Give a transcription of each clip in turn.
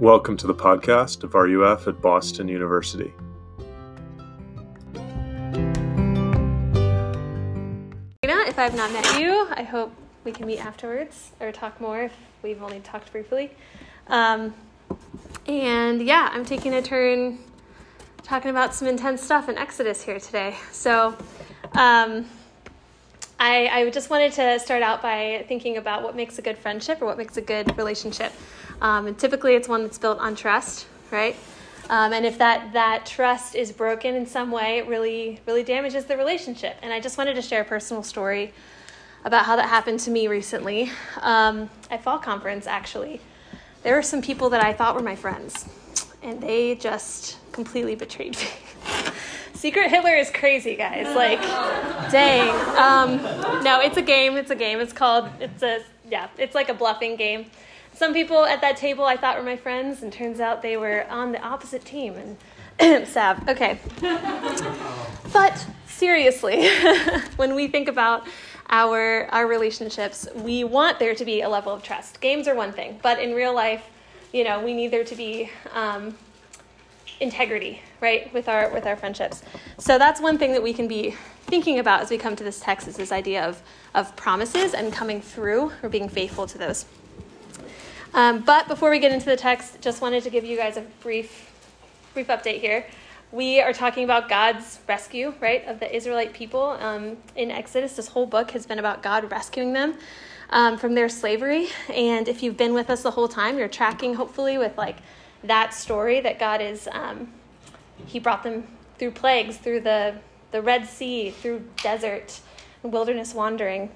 Welcome to the podcast of RUF at Boston University. If I've not met you, I hope we can meet afterwards or talk more if we've only talked briefly. Um, and yeah, I'm taking a turn talking about some intense stuff in Exodus here today. So um, I, I just wanted to start out by thinking about what makes a good friendship or what makes a good relationship. Um, and typically, it's one that's built on trust, right? Um, and if that, that trust is broken in some way, it really, really damages the relationship. And I just wanted to share a personal story about how that happened to me recently um, at Fall Conference, actually. There were some people that I thought were my friends, and they just completely betrayed me. Secret Hitler is crazy, guys. Like, dang. Um, no, it's a game. It's a game. It's called, it's a, yeah, it's like a bluffing game some people at that table I thought were my friends, and turns out they were on the opposite team. And Sav, okay. but seriously, when we think about our our relationships, we want there to be a level of trust. Games are one thing, but in real life, you know, we need there to be um, integrity, right, with our with our friendships. So that's one thing that we can be thinking about as we come to this text is this idea of of promises and coming through or being faithful to those. Um, but before we get into the text, just wanted to give you guys a brief, brief update here. We are talking about God's rescue, right, of the Israelite people um, in Exodus. This whole book has been about God rescuing them um, from their slavery. And if you've been with us the whole time, you're tracking hopefully with like that story that God is. Um, he brought them through plagues, through the the Red Sea, through desert, wilderness wandering,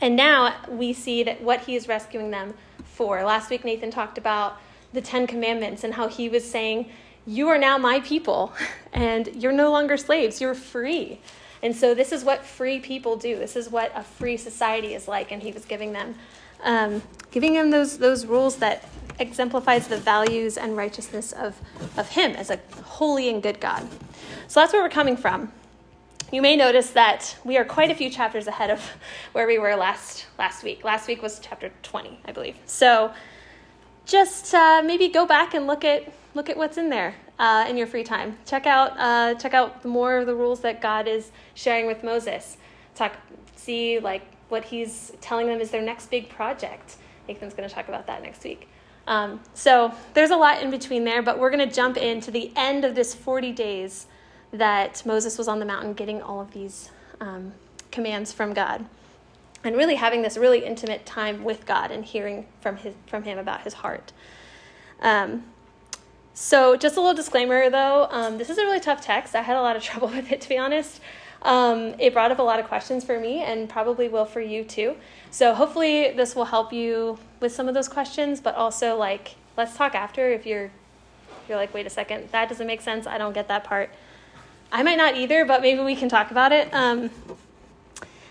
and now we see that what He is rescuing them for. Last week, Nathan talked about the Ten Commandments and how he was saying, You are now my people, and you're no longer slaves, you're free. And so, this is what free people do. This is what a free society is like. And he was giving them, um, giving them those, those rules that exemplifies the values and righteousness of, of him as a holy and good God. So, that's where we're coming from. You may notice that we are quite a few chapters ahead of where we were last last week. Last week was chapter 20, I believe. So just uh, maybe go back and look at look at what's in there uh, in your free time. Check out uh, check out more of the rules that God is sharing with Moses. Talk, see like what He's telling them is their next big project. Nathan's going to talk about that next week. Um, so there's a lot in between there, but we're going to jump into the end of this 40 days that Moses was on the mountain getting all of these um, commands from God and really having this really intimate time with God and hearing from his from him about his heart. Um, so, just a little disclaimer though, um, this is a really tough text. I had a lot of trouble with it, to be honest. Um, it brought up a lot of questions for me and probably will for you too. So, hopefully, this will help you with some of those questions, but also, like, let's talk after if you're, if you're like, wait a second, that doesn't make sense. I don't get that part. I might not either, but maybe we can talk about it. Um,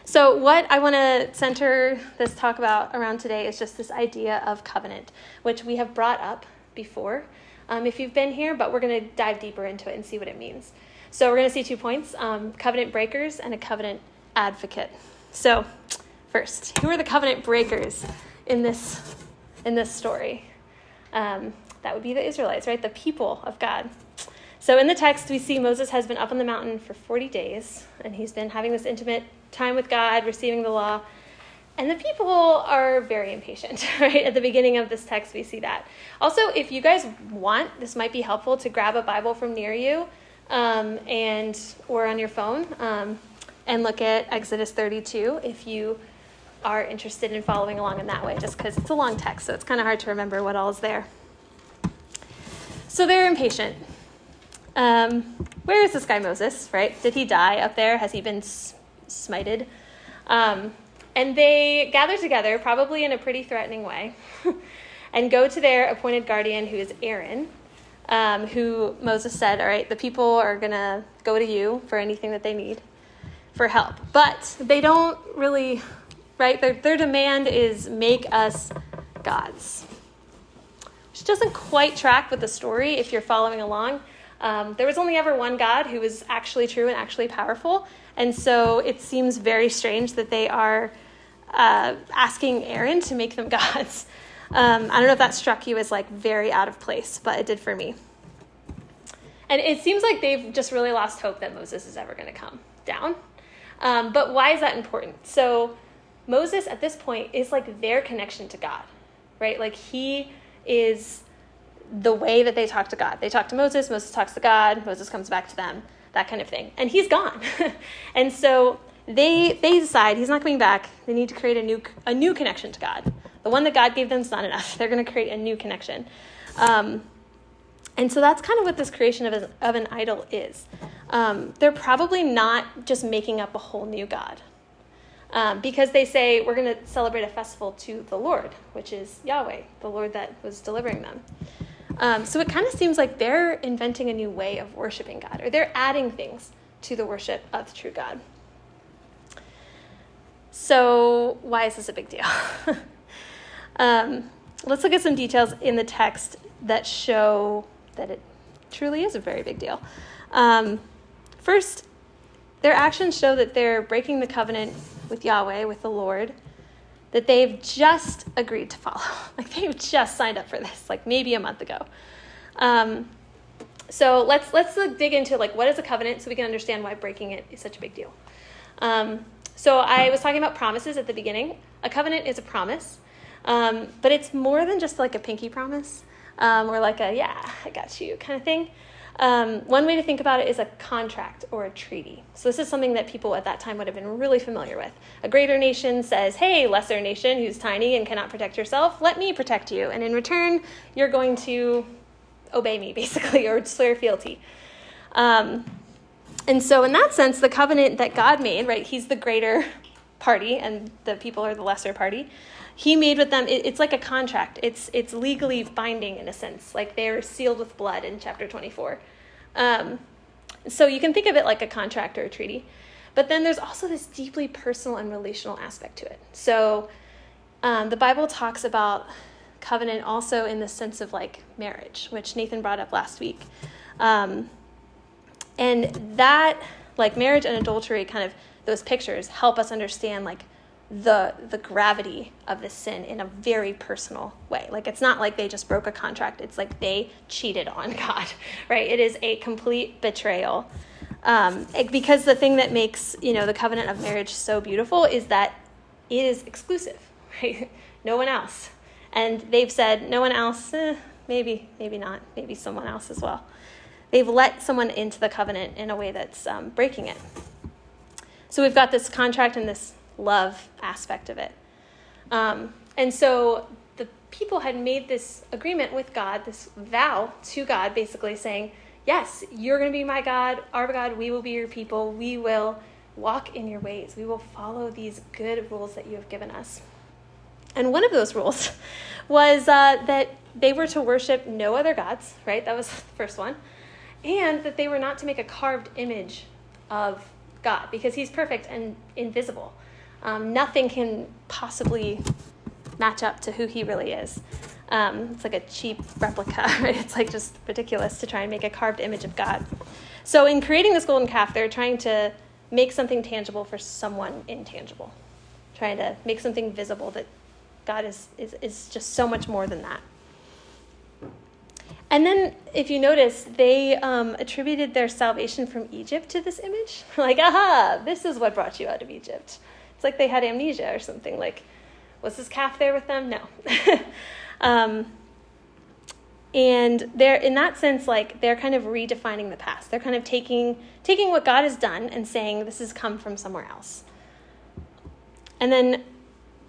so, what I want to center this talk about around today is just this idea of covenant, which we have brought up before um, if you've been here, but we're going to dive deeper into it and see what it means. So, we're going to see two points um, covenant breakers and a covenant advocate. So, first, who are the covenant breakers in this, in this story? Um, that would be the Israelites, right? The people of God. So in the text, we see Moses has been up on the mountain for 40 days, and he's been having this intimate time with God, receiving the law. And the people are very impatient, right? At the beginning of this text, we see that. Also, if you guys want, this might be helpful to grab a Bible from near you um, and or on your phone um, and look at Exodus 32 if you are interested in following along in that way, just because it's a long text, so it's kind of hard to remember what all is there. So they're impatient. Um, where is this guy Moses, right? Did he die up there? Has he been smited? Um, and they gather together, probably in a pretty threatening way, and go to their appointed guardian, who is Aaron, um, who Moses said, All right, the people are going to go to you for anything that they need for help. But they don't really, right? Their, their demand is make us gods, which doesn't quite track with the story if you're following along. Um, there was only ever one God who was actually true and actually powerful. And so it seems very strange that they are uh, asking Aaron to make them gods. Um, I don't know if that struck you as like very out of place, but it did for me. And it seems like they've just really lost hope that Moses is ever going to come down. Um, but why is that important? So Moses at this point is like their connection to God, right? Like he is the way that they talk to God. They talk to Moses, Moses talks to God, Moses comes back to them, that kind of thing. And he's gone. and so they they decide he's not coming back. They need to create a new a new connection to God. The one that God gave them is not enough. They're going to create a new connection. Um, and so that's kind of what this creation of, a, of an idol is. Um, they're probably not just making up a whole new God. Um, because they say, we're going to celebrate a festival to the Lord, which is Yahweh, the Lord that was delivering them. Um, so it kind of seems like they're inventing a new way of worshiping God, or they're adding things to the worship of the true God. So, why is this a big deal? um, let's look at some details in the text that show that it truly is a very big deal. Um, first, their actions show that they're breaking the covenant with Yahweh, with the Lord, that they've just agreed to follow. Like they've just signed up for this, like maybe a month ago. Um, so let's let's dig into like what is a covenant, so we can understand why breaking it is such a big deal. Um, so I was talking about promises at the beginning. A covenant is a promise, um, but it's more than just like a pinky promise um, or like a yeah, I got you kind of thing. Um, one way to think about it is a contract or a treaty. So, this is something that people at that time would have been really familiar with. A greater nation says, Hey, lesser nation who's tiny and cannot protect yourself, let me protect you. And in return, you're going to obey me, basically, or swear fealty. Um, and so, in that sense, the covenant that God made, right, He's the greater party and the people are the lesser party he made with them it, it's like a contract. It's it's legally binding in a sense. Like they're sealed with blood in chapter 24 um, so you can think of it like a contract or a treaty. But then there's also this deeply personal and relational aspect to it. So um, the bible talks about covenant also in the sense of like marriage which nathan brought up last week. Um, and that like marriage and adultery kind of those pictures help us understand like the the gravity of the sin in a very personal way. Like it's not like they just broke a contract. It's like they cheated on God, right? It is a complete betrayal. Um, because the thing that makes you know the covenant of marriage so beautiful is that it is exclusive, right? No one else, and they've said no one else. Eh, maybe, maybe not. Maybe someone else as well. They've let someone into the covenant in a way that's um, breaking it. So we've got this contract and this love aspect of it. Um, and so the people had made this agreement with God, this vow to God, basically saying, Yes, you're going to be my God, our God, we will be your people, we will walk in your ways, we will follow these good rules that you have given us. And one of those rules was uh, that they were to worship no other gods, right? That was the first one. And that they were not to make a carved image of God because he's perfect and invisible. Um, nothing can possibly match up to who he really is. Um, it's like a cheap replica, right? It's like just ridiculous to try and make a carved image of God. So, in creating this golden calf, they're trying to make something tangible for someone intangible, trying to make something visible that God is, is, is just so much more than that. And then, if you notice, they um, attributed their salvation from Egypt to this image. like, aha, this is what brought you out of Egypt. It's like they had amnesia or something. Like, was this calf there with them? No. um, and they're in that sense like they're kind of redefining the past they're kind of taking taking what god has done and saying this has come from somewhere else and then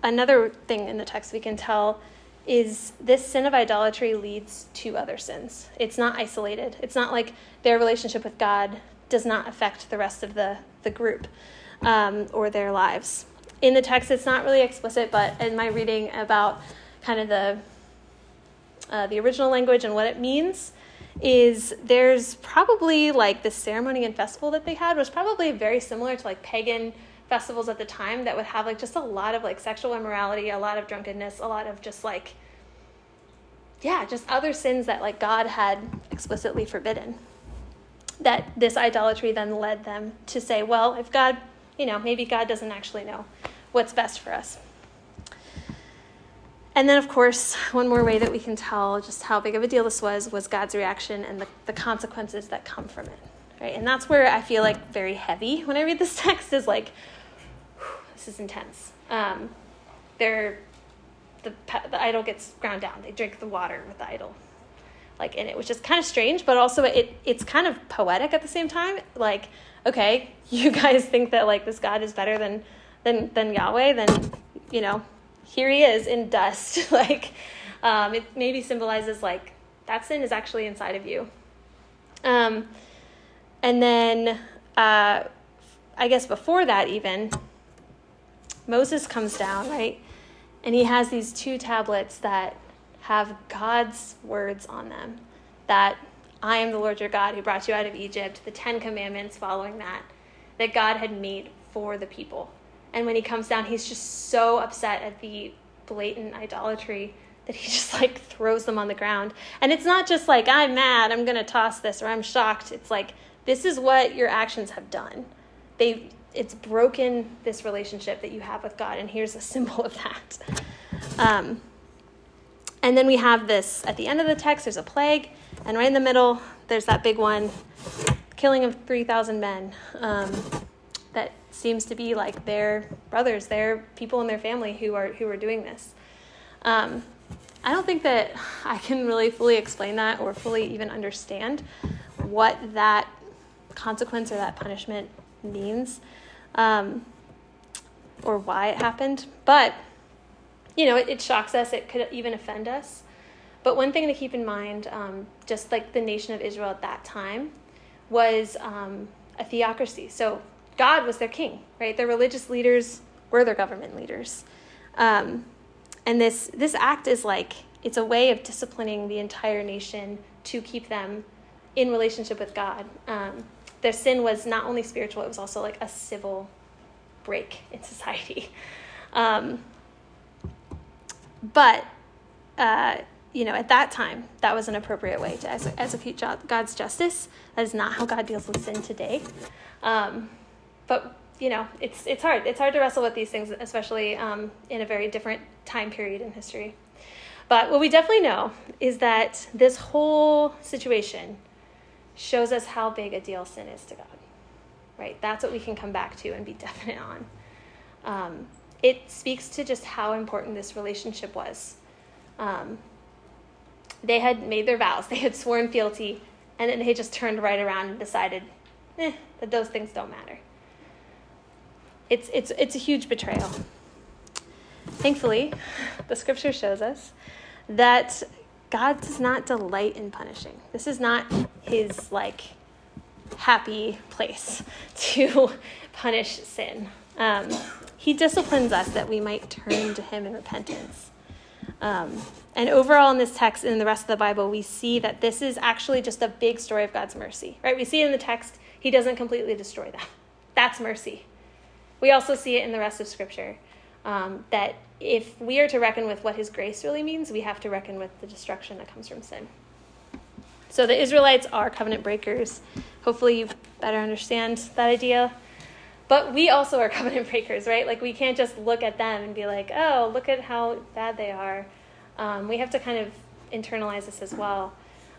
another thing in the text we can tell is this sin of idolatry leads to other sins it's not isolated it's not like their relationship with god does not affect the rest of the, the group um, or their lives. In the text, it's not really explicit, but in my reading about kind of the uh, the original language and what it means, is there's probably like the ceremony and festival that they had was probably very similar to like pagan festivals at the time that would have like just a lot of like sexual immorality, a lot of drunkenness, a lot of just like yeah, just other sins that like God had explicitly forbidden. That this idolatry then led them to say, well, if God you know, maybe God doesn't actually know what's best for us. and then, of course, one more way that we can tell just how big of a deal this was was God's reaction and the, the consequences that come from it. Right? And that's where I feel like very heavy when I read this text is like, this is intense. Um, they're, the, the idol gets ground down. They drink the water with the idol. Like, and it was just kind of strange, but also it, it's kind of poetic at the same time. Like, okay, you guys think that like this God is better than, than, than Yahweh, then, you know, here he is in dust. like, um, it maybe symbolizes like that sin is actually inside of you. Um, and then, uh, I guess before that, even, Moses comes down, right? And he has these two tablets that have God's words on them that I am the Lord your God who brought you out of Egypt, the Ten Commandments following that, that God had made for the people. And when he comes down, he's just so upset at the blatant idolatry that he just like throws them on the ground. And it's not just like, I'm mad, I'm going to toss this, or I'm shocked. It's like, this is what your actions have done. They, it's broken this relationship that you have with God, and here's a symbol of that. Um, and then we have this at the end of the text, there's a plague, and right in the middle, there's that big one killing of 3,000 men. Um, that seems to be like their brothers, their people in their family who are who are doing this. Um, I don't think that I can really fully explain that or fully even understand what that consequence or that punishment means um, or why it happened. But, you know, it, it, shocks us, it could even offend us. But one thing to keep in mind, um, just like the nation of Israel at that time, was um, a theocracy. So God was their king, right? Their religious leaders were their government leaders. Um, and this, this act is like, it's a way of disciplining the entire nation to keep them in relationship with God. Um, their sin was not only spiritual, it was also like a civil break in society. Um, but, uh, you know, at that time, that was an appropriate way to execute God's justice. That is not how God deals with sin today. Um, but you know, it's it's hard. It's hard to wrestle with these things, especially um, in a very different time period in history. But what we definitely know is that this whole situation shows us how big a deal sin is to God. Right? That's what we can come back to and be definite on. Um, it speaks to just how important this relationship was. Um, they had made their vows, they had sworn fealty, and then they just turned right around and decided eh, that those things don't matter it's, it's, it's a huge betrayal. Thankfully, the scripture shows us that God does not delight in punishing. This is not his like happy place to punish sin. Um, he disciplines us that we might turn to him in repentance. Um, and overall, in this text and in the rest of the Bible, we see that this is actually just a big story of God's mercy, right? We see in the text, he doesn't completely destroy them. That's mercy. We also see it in the rest of Scripture um, that if we are to reckon with what His grace really means, we have to reckon with the destruction that comes from sin. So the Israelites are covenant breakers. Hopefully, you better understand that idea. But we also are covenant breakers, right? Like, we can't just look at them and be like, oh, look at how bad they are. Um, we have to kind of internalize this as well.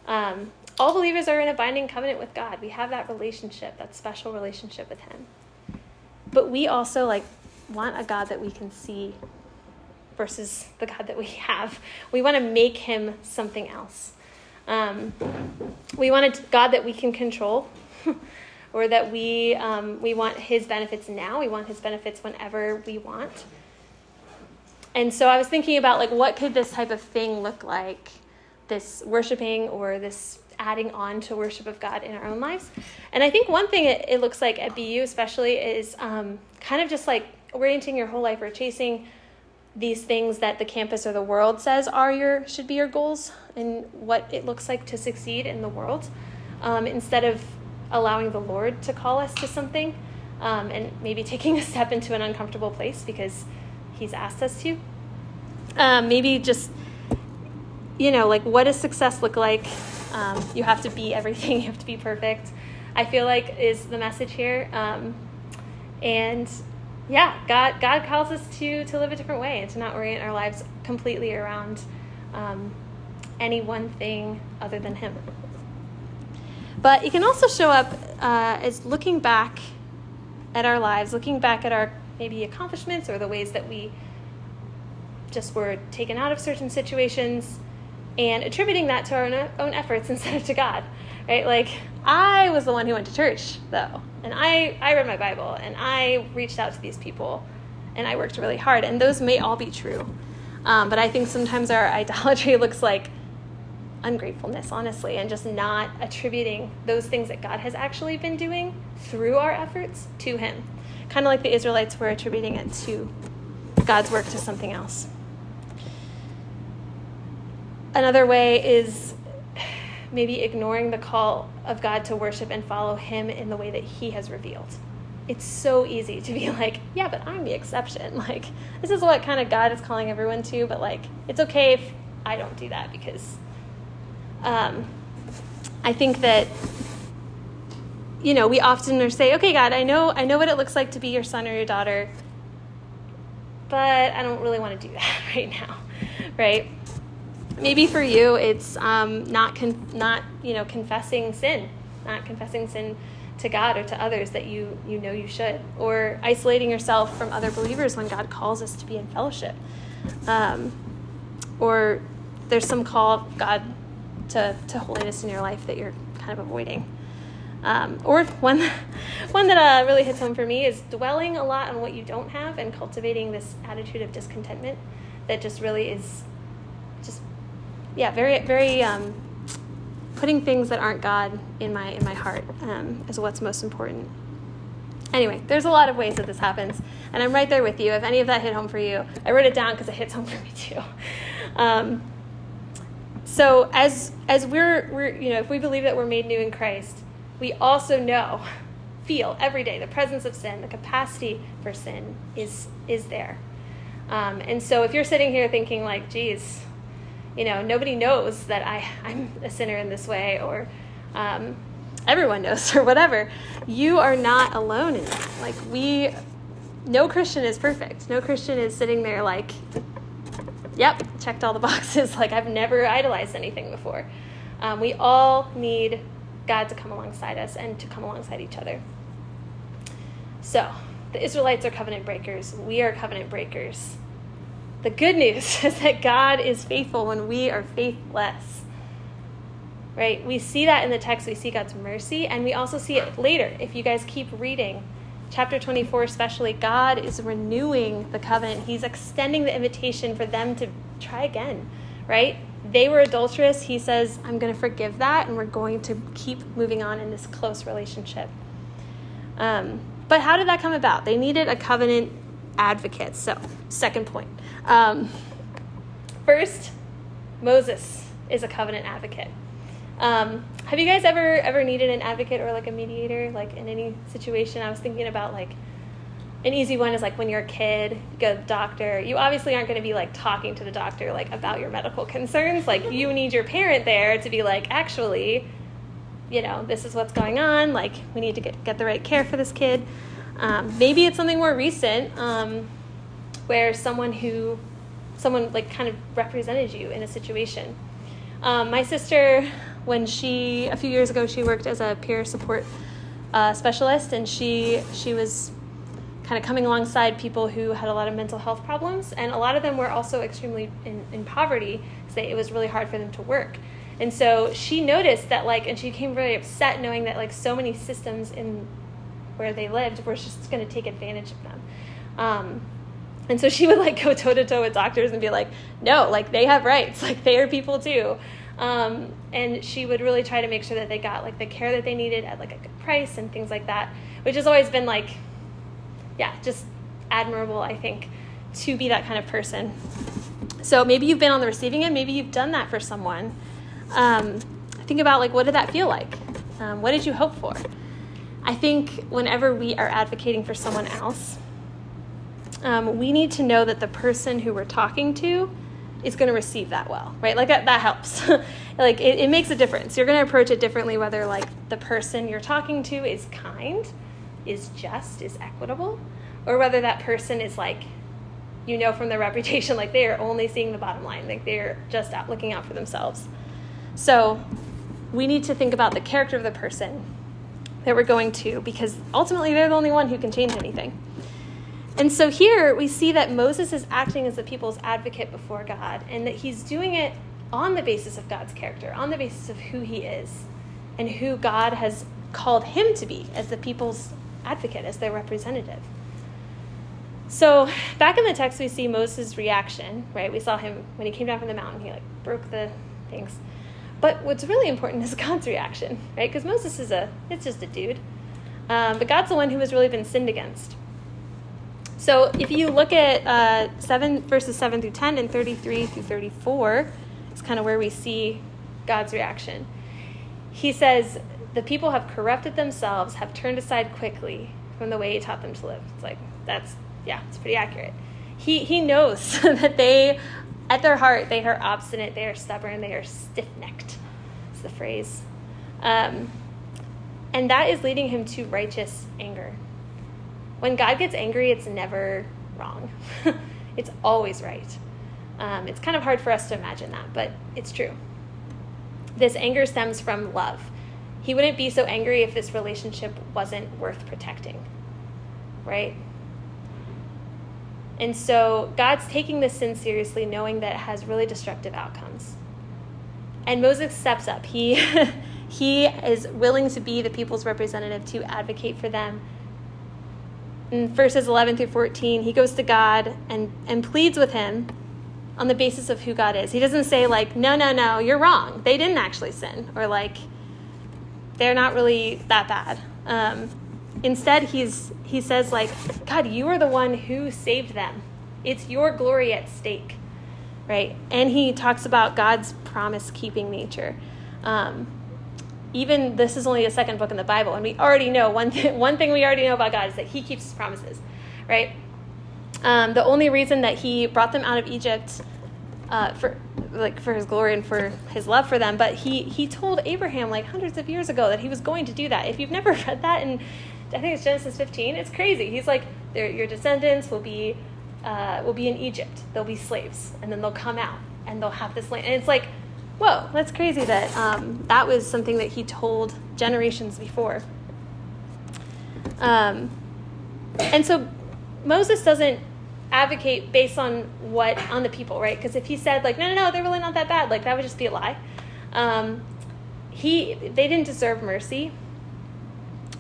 Um, all believers are in a binding covenant with God. We have that relationship, that special relationship with Him. But we also like want a God that we can see versus the God that we have. We want to make him something else. Um, we want a God that we can control, or that we um, we want His benefits now. We want His benefits whenever we want. And so I was thinking about like what could this type of thing look like, this worshiping or this adding on to worship of God in our own lives. And I think one thing it, it looks like at BU, especially, is um, kind of just like orienting your whole life or chasing these things that the campus or the world says are your should be your goals and what it looks like to succeed in the world um, instead of allowing the lord to call us to something um, and maybe taking a step into an uncomfortable place because he's asked us to um, maybe just you know like what does success look like um, you have to be everything, you have to be perfect. I feel like is the message here. Um, and yeah, God God calls us to to live a different way and to not orient our lives completely around um, any one thing other than Him. But it can also show up uh, as looking back at our lives, looking back at our maybe accomplishments or the ways that we just were taken out of certain situations and attributing that to our own efforts instead of to God, right? Like, I was the one who went to church, though, and I, I read my Bible, and I reached out to these people, and I worked really hard, and those may all be true. Um, but I think sometimes our idolatry looks like ungratefulness, honestly, and just not attributing those things that God has actually been doing through our efforts to Him. Kind of like the Israelites were attributing it to God's work to something else. Another way is maybe ignoring the call of God to worship and follow Him in the way that He has revealed. It's so easy to be like, yeah, but I'm the exception. Like, this is what kind of God is calling everyone to, but like, it's okay if I don't do that because um, I think that you know we often are say, okay, God, I know I know what it looks like to be your son or your daughter, but I don't really want to do that right now, right? maybe for you it's um, not con- not you know confessing sin not confessing sin to god or to others that you you know you should or isolating yourself from other believers when god calls us to be in fellowship um, or there's some call god to, to holiness in your life that you're kind of avoiding um, or one, one that uh, really hits home for me is dwelling a lot on what you don't have and cultivating this attitude of discontentment that just really is just, yeah, very, very um, putting things that aren't God in my in my heart um, is what's most important. Anyway, there's a lot of ways that this happens, and I'm right there with you. If any of that hit home for you, I wrote it down because it hits home for me too. So as as we're we're you know if we believe that we're made new in Christ, we also know, feel every day the presence of sin, the capacity for sin is is there. Um, and so if you're sitting here thinking like, geez, you know, nobody knows that I, I'm a sinner in this way, or um, everyone knows, or whatever. You are not alone in that. Like, we, no Christian is perfect. No Christian is sitting there like, yep, checked all the boxes. Like, I've never idolized anything before. Um, we all need God to come alongside us and to come alongside each other. So, the Israelites are covenant breakers. We are covenant breakers. The good news is that God is faithful when we are faithless. Right? We see that in the text. We see God's mercy, and we also see it later. If you guys keep reading, chapter 24 especially, God is renewing the covenant. He's extending the invitation for them to try again, right? They were adulterous. He says, I'm going to forgive that, and we're going to keep moving on in this close relationship. Um, but how did that come about? They needed a covenant advocate. So, second point um, first, Moses is a covenant advocate. Um, have you guys ever ever needed an advocate or like a mediator, like in any situation? I was thinking about like an easy one is like when you're a kid, you go to the doctor. You obviously aren't going to be like talking to the doctor like about your medical concerns. Like you need your parent there to be like, actually, you know, this is what's going on. Like we need to get get the right care for this kid. Um, maybe it's something more recent. Um, where someone who someone like kind of represented you in a situation um, my sister when she a few years ago she worked as a peer support uh, specialist and she she was kind of coming alongside people who had a lot of mental health problems and a lot of them were also extremely in, in poverty so it was really hard for them to work. And so she noticed that like and she became really upset knowing that like so many systems in where they lived were just going to take advantage of them. Um, and so she would like go toe to toe with doctors and be like, no, like they have rights, like they are people too. Um, and she would really try to make sure that they got like the care that they needed at like a good price and things like that, which has always been like, yeah, just admirable, I think, to be that kind of person. So maybe you've been on the receiving end, maybe you've done that for someone. Um, think about like, what did that feel like? Um, what did you hope for? I think whenever we are advocating for someone else, um, we need to know that the person who we're talking to is going to receive that well, right? Like that, that helps. like it, it makes a difference. You're going to approach it differently whether like the person you're talking to is kind, is just, is equitable, or whether that person is like, you know, from their reputation, like they are only seeing the bottom line, like they're just out looking out for themselves. So we need to think about the character of the person that we're going to because ultimately they're the only one who can change anything. And so here we see that Moses is acting as the people's advocate before God and that he's doing it on the basis of God's character, on the basis of who he is and who God has called him to be as the people's advocate, as their representative. So back in the text, we see Moses' reaction, right? We saw him when he came down from the mountain, he like broke the things. But what's really important is God's reaction, right? Because Moses is a, it's just a dude. Um, but God's the one who has really been sinned against. So if you look at uh, 7 verses 7 through 10 and 33 through 34, it's kind of where we see God's reaction. He says, The people have corrupted themselves, have turned aside quickly from the way he taught them to live. It's like, that's, yeah, it's pretty accurate. He, he knows that they, at their heart, they are obstinate, they are stubborn, they are stiff necked, is the phrase. Um, and that is leading him to righteous anger. When God gets angry, it's never wrong, it's always right. Um, it's kind of hard for us to imagine that, but it's true. This anger stems from love. He wouldn't be so angry if this relationship wasn't worth protecting, right? And so God's taking this sin seriously, knowing that it has really destructive outcomes. And Moses steps up. He, he is willing to be the people's representative to advocate for them. In verses 11 through 14, he goes to God and, and pleads with him on the basis of who God is. He doesn't say, like, no, no, no, you're wrong. They didn't actually sin. Or, like, they're not really that bad. Um, instead, he's, he says, like, God, you are the one who saved them. It's your glory at stake, right? And he talks about God's promise keeping nature. Um, even this is only the second book in the Bible, and we already know one, th- one thing we already know about God is that he keeps his promises, right? Um, the only reason that he brought them out of Egypt uh, for like for his glory and for his love for them, but he he told Abraham like hundreds of years ago that he was going to do that. If you've never read that, and I think it's Genesis 15, it's crazy. He's like, your descendants will be uh, will be in Egypt. They'll be slaves, and then they'll come out and they'll have this land. And it's like, whoa, that's crazy that um, that was something that he told generations before. Um, and so Moses doesn't advocate based on what on the people, right? Because if he said like, no, no, no, they're really not that bad, like that would just be a lie. Um, he they didn't deserve mercy,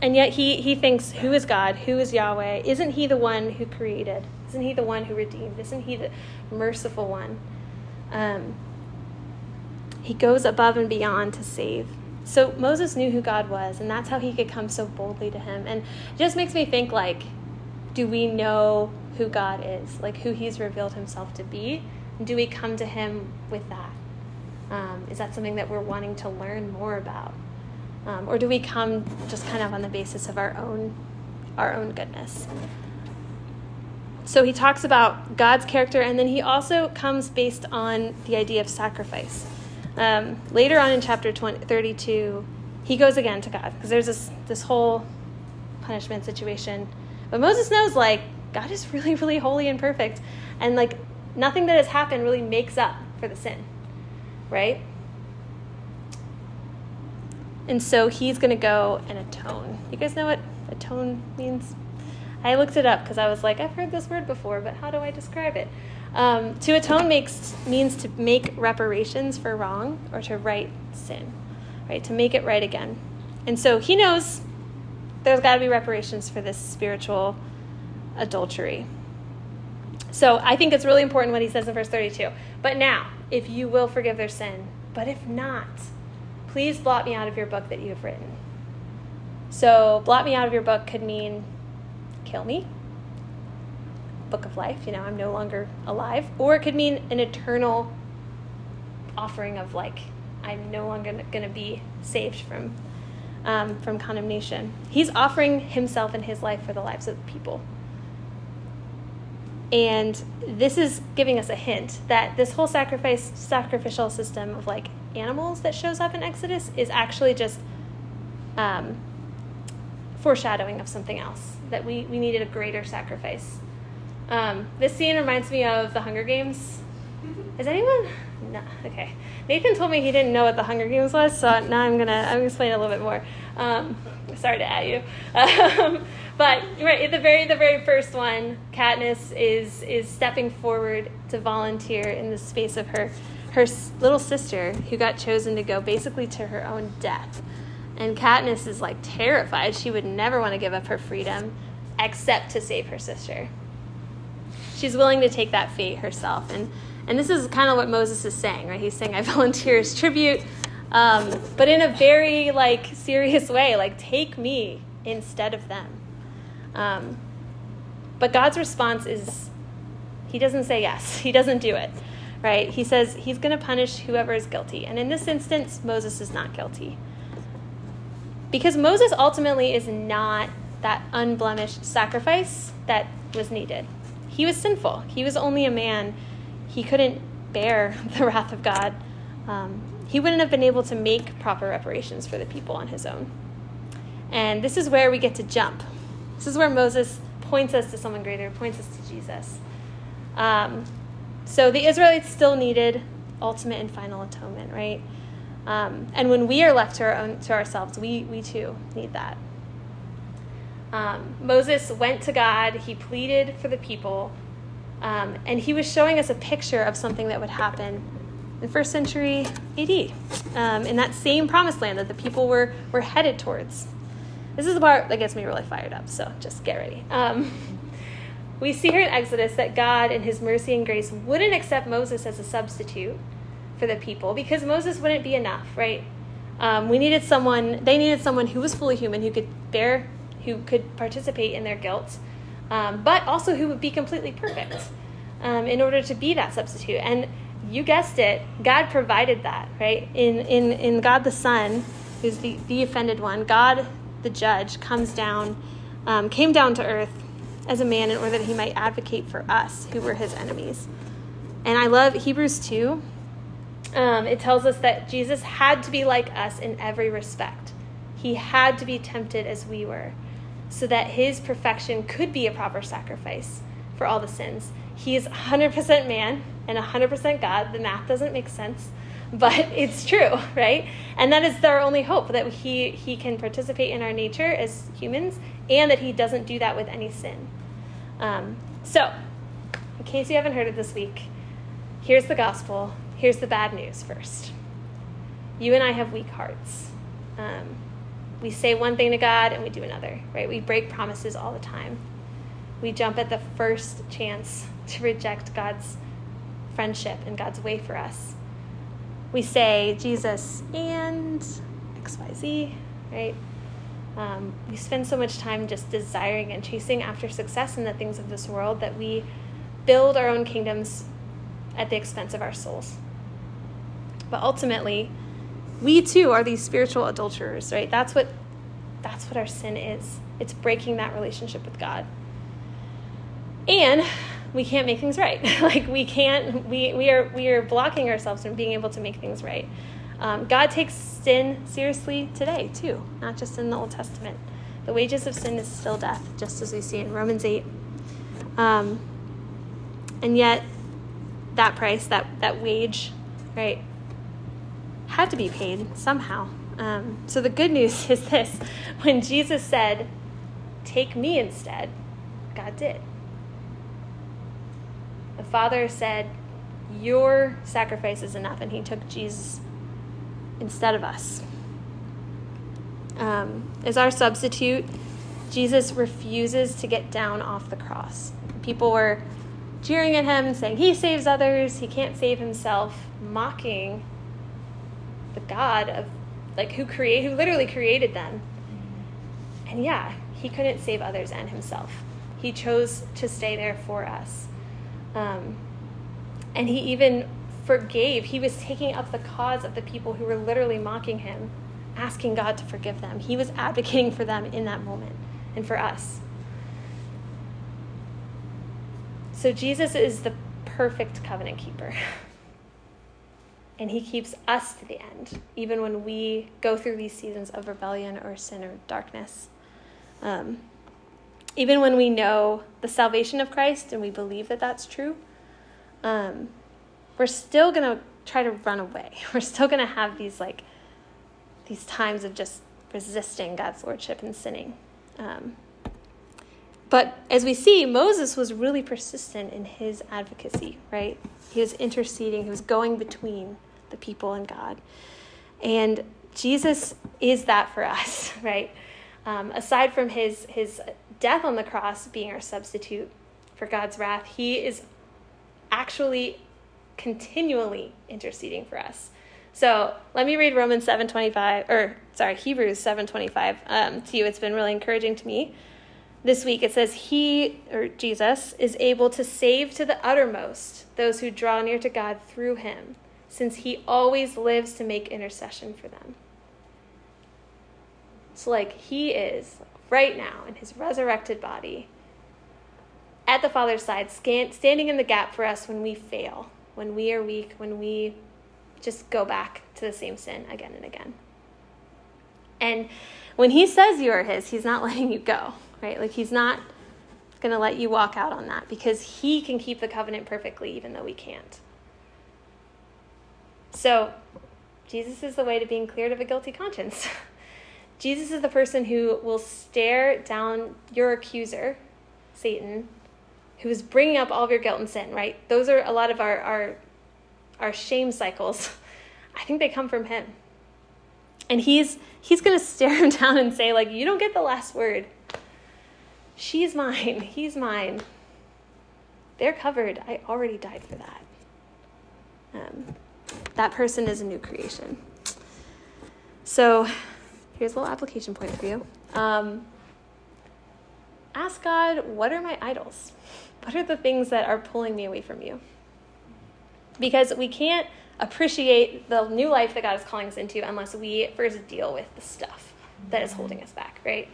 and yet he he thinks, who is God? Who is Yahweh? Isn't he the one who created? Isn't he the one who redeemed? Isn't he the merciful one? Um, he goes above and beyond to save. So Moses knew who God was, and that's how he could come so boldly to him. And it just makes me think like, do we know who God is, like who He's revealed Himself to be? And Do we come to Him with that? Um, is that something that we're wanting to learn more about? Um, or do we come just kind of on the basis of our own our own goodness? So he talks about God's character, and then he also comes based on the idea of sacrifice. Um, later on in chapter 20, 32, he goes again to God because there's this this whole punishment situation. But Moses knows, like, God is really, really holy and perfect. And like nothing that has happened really makes up for the sin, right? And so he's going to go and atone. You guys know what atone means? I looked it up because I was like, I've heard this word before, but how do I describe it? Um, to atone makes means to make reparations for wrong or to right sin, right? To make it right again. And so he knows there's got to be reparations for this spiritual adultery. So I think it's really important what he says in verse 32. But now, if you will forgive their sin, but if not, please blot me out of your book that you have written. So, blot me out of your book could mean kill me, book of life, you know, I'm no longer alive, or it could mean an eternal offering of like, I'm no longer going to be saved from um, from condemnation. He's offering himself and his life for the lives of the people. And this is giving us a hint that this whole sacrifice sacrificial system of like animals that shows up in Exodus is actually just um, foreshadowing of something else. that we, we needed a greater sacrifice. Um, this scene reminds me of the Hunger Games. Is anyone? No. Okay. Nathan told me he didn't know what the Hunger Games was, so now I'm gonna I'm gonna explain a little bit more. Um, sorry to add you, um, but right at the very the very first one, Katniss is is stepping forward to volunteer in the space of her her little sister who got chosen to go basically to her own death. And Katniss is like terrified. She would never want to give up her freedom except to save her sister. She's willing to take that fate herself. And, and this is kind of what Moses is saying, right? He's saying, I volunteer as tribute, um, but in a very like serious way, like take me instead of them. Um, but God's response is, He doesn't say yes, He doesn't do it right? He says he's going to punish whoever is guilty. And in this instance, Moses is not guilty. Because Moses ultimately is not that unblemished sacrifice that was needed. He was sinful, he was only a man. He couldn't bear the wrath of God. Um, he wouldn't have been able to make proper reparations for the people on his own. And this is where we get to jump. This is where Moses points us to someone greater, points us to Jesus. Um, so the Israelites still needed ultimate and final atonement, right? Um, and when we are left to, our own, to ourselves, we, we too need that. Um, Moses went to God, he pleaded for the people, um, and he was showing us a picture of something that would happen in first century AD, um, in that same promised land that the people were, were headed towards. This is the part that gets me really fired up, so just get ready. Um, we see here in Exodus that God, in his mercy and grace, wouldn't accept Moses as a substitute for the people because Moses wouldn't be enough, right? Um, we needed someone, they needed someone who was fully human, who could bear, who could participate in their guilt, um, but also who would be completely perfect um, in order to be that substitute. And you guessed it, God provided that, right? In, in, in God the Son, who's the, the offended one, God the judge comes down, um, came down to earth as a man in order that he might advocate for us who were his enemies. And I love Hebrews 2. Um, it tells us that Jesus had to be like us in every respect. He had to be tempted as we were, so that his perfection could be a proper sacrifice for all the sins. He is 100% man and 100% God. The math doesn't make sense, but it's true, right? And that is our only hope that he, he can participate in our nature as humans and that he doesn't do that with any sin. Um, so, in case you haven't heard it this week, here's the gospel. Here's the bad news first. You and I have weak hearts. Um, we say one thing to God and we do another, right? We break promises all the time. We jump at the first chance to reject God's friendship and God's way for us. We say Jesus and XYZ, right? Um, we spend so much time just desiring and chasing after success in the things of this world that we build our own kingdoms at the expense of our souls. But ultimately, we too are these spiritual adulterers, right? That's what that's what our sin is. It's breaking that relationship with God. And we can't make things right. like we can't we we are we are blocking ourselves from being able to make things right. Um, God takes sin seriously today, too, not just in the Old Testament. The wages of sin is still death, just as we see in Romans 8. Um, and yet, that price, that, that wage, right, had to be paid somehow. Um, so the good news is this when Jesus said, Take me instead, God did. The Father said, Your sacrifice is enough, and He took Jesus instead of us. Um, as our substitute, Jesus refuses to get down off the cross. People were jeering at him, saying he saves others, he can't save himself, mocking the God of like who create who literally created them. And yeah, he couldn't save others and himself. He chose to stay there for us. Um, and he even forgave. He was taking up the cause of the people who were literally mocking him, asking God to forgive them. He was advocating for them in that moment and for us. So Jesus is the perfect covenant keeper. And he keeps us to the end, even when we go through these seasons of rebellion or sin or darkness. Um, even when we know the salvation of Christ and we believe that that's true, um, we're still going to try to run away. We're still going to have these like these times of just resisting God's lordship and sinning. Um, but as we see, Moses was really persistent in his advocacy, right? He was interceding, he was going between the people and God. And Jesus is that for us, right? Um, aside from his, his death on the cross being our substitute for God's wrath, he is actually continually interceding for us. So let me read Romans 7.25, or sorry, Hebrews 7.25 um, to you. It's been really encouraging to me. This week it says, He, or Jesus, is able to save to the uttermost those who draw near to God through him, since he always lives to make intercession for them. So, like, he is right now in his resurrected body at the Father's side, standing in the gap for us when we fail, when we are weak, when we just go back to the same sin again and again. And when he says you are his, he's not letting you go, right? Like he's not going to let you walk out on that because he can keep the covenant perfectly even though we can't. So, Jesus is the way to being cleared of a guilty conscience. Jesus is the person who will stare down your accuser, Satan, who is bringing up all of your guilt and sin, right? Those are a lot of our, our our shame cycles, I think they come from him. And he's he's going to stare him down and say like you don't get the last word. She's mine. He's mine. They're covered. I already died for that. Um, that person is a new creation. So, here's a little application point for you. Um, ask God, what are my idols? What are the things that are pulling me away from you? because we can't appreciate the new life that God is calling us into unless we first deal with the stuff that is holding us back, right?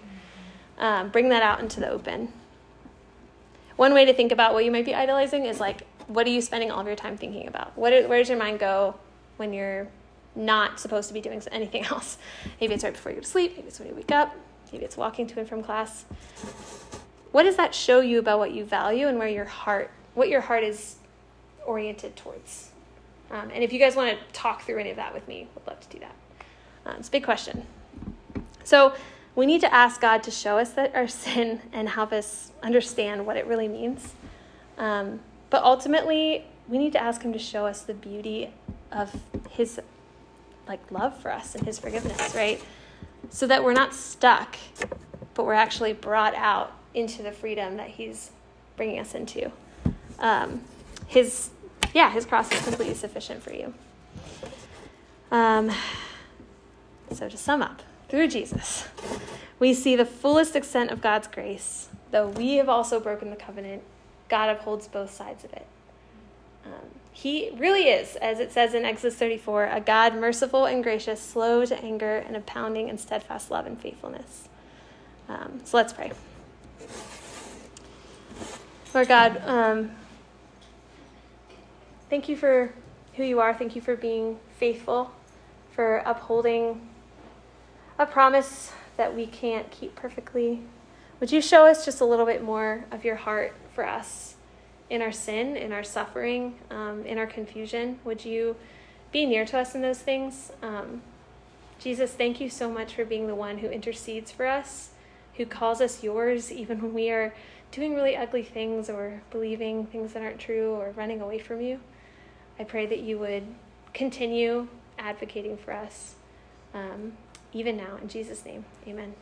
Um, bring that out into the open. One way to think about what you might be idolizing is like, what are you spending all of your time thinking about? What where does your mind go when you're not supposed to be doing anything else? Maybe it's right before you go to sleep, maybe it's when you wake up, maybe it's walking to and from class. What does that show you about what you value and where your heart, what your heart is oriented towards. Um, and if you guys want to talk through any of that with me, would love to do that. Um, it's a big question. So we need to ask God to show us that our sin and help us understand what it really means. Um, but ultimately, we need to ask Him to show us the beauty of His like love for us and His forgiveness, right? So that we're not stuck, but we're actually brought out into the freedom that He's bringing us into. Um, his yeah, his cross is completely sufficient for you. Um, so, to sum up, through Jesus, we see the fullest extent of God's grace. Though we have also broken the covenant, God upholds both sides of it. Um, he really is, as it says in Exodus 34, a God merciful and gracious, slow to anger, and abounding in steadfast love and faithfulness. Um, so let's pray. Lord God, um, Thank you for who you are. Thank you for being faithful, for upholding a promise that we can't keep perfectly. Would you show us just a little bit more of your heart for us in our sin, in our suffering, um, in our confusion? Would you be near to us in those things? Um, Jesus, thank you so much for being the one who intercedes for us, who calls us yours even when we are doing really ugly things or believing things that aren't true or running away from you. I pray that you would continue advocating for us, um, even now. In Jesus' name, amen.